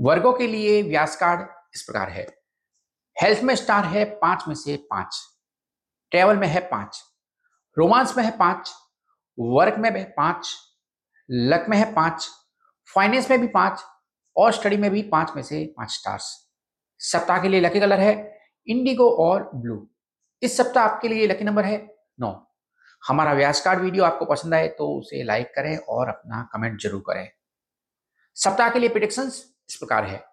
वर्गों के लिए व्यास कार्ड इस प्रकार है। हेल्थ में स्टार है पाँच में से पाँच। ट्रेवल में है पाँच। रोमांस में है पाँच। वर्क में है पाँच। लक में है पाँच। फाइनेंस में भी पाँच। और स्टडी में भी पाँच में से पाँच स्टार्स। सप्ताह के लिए लकी कलर है। इंडिगो और ब्लू। इस सप्ताह आपके लिए लकी नंबर है नौ। हमारा व्यास कार्ड वीडियो आपको पसंद आए तो उसे लाइक करें और अपना कमेंट ज़रूर करें। सप्ताह के लिए प्रिडिक्शंस इस प्रकार है।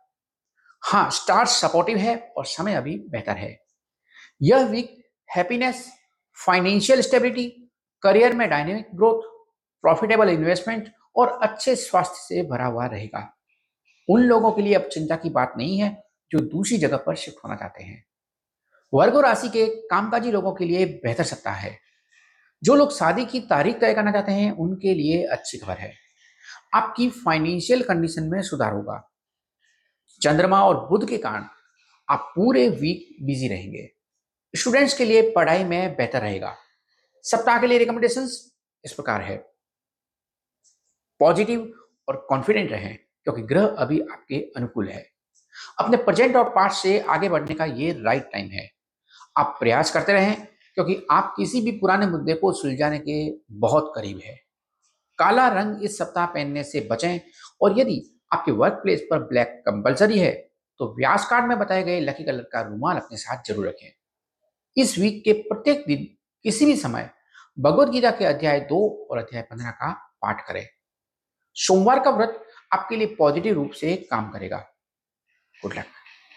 हाँ स्टार सपोर्टिव है और समय अभी बेहतर है। यह week happiness financial stability career में डायनेमिक ग्रोथ प्रॉफिटेबल इन्वेस्टमेंट और अच्छे स्वास्थ्य से भरा हुआ रहेगा। उन लोगों के लिए अब चिंता की बात नहीं है जो दूसरी जगह पर शिफ्ट होना चाहते हैं। वर्गो राशि के कामकाजी लोगों के लिए बेहतर सप्ताह है। जो लोग शादी की तारीख तय करना चाहते हैं, उनके लिए अच्छी खबर है। आपकी फाइनेंशियल कंडीशन में सुधार होगा। चंद्रमा और बुध के कारण आप पूरे वीक बिज़ी रहेंगे। स्टूडेंट्स के लिए पढ़ाई में बेहतर रहेगा। सप्ताह के लिए रिकमेंडेशंस इस प्रकार है। पॉजिटिव और कॉन्फिडेंट रहें, क्योंकि ग्रह अभी आपके अनुकूल है। अपने प्रेजेंट और पास्ट से आगे बढ़ने का ये राइट टाइम है। आप प्रयास करते रहें, क्योंकि आप किसी भी पुराने मुद्दे को सुलझाने के बहुत करीब है। काला रंग इस सप्ताह पहनने से बचें, और यदि आपके वर्क प्लेस पर ब्लैक कंपलसरी है तो व्यास कार्ड में बताए गए लकी कलर का रूमाल अपने साथ ज़रूर रखें। इस वीक के प्रत्येक दिन, किसी भी समय भगवत गीता के अध्याय दो और अध्याय पंद्रह का पाठ करें। सोमवार का व्रत आपके लिए पॉजिटिव रूप से काम करेगा। Good luck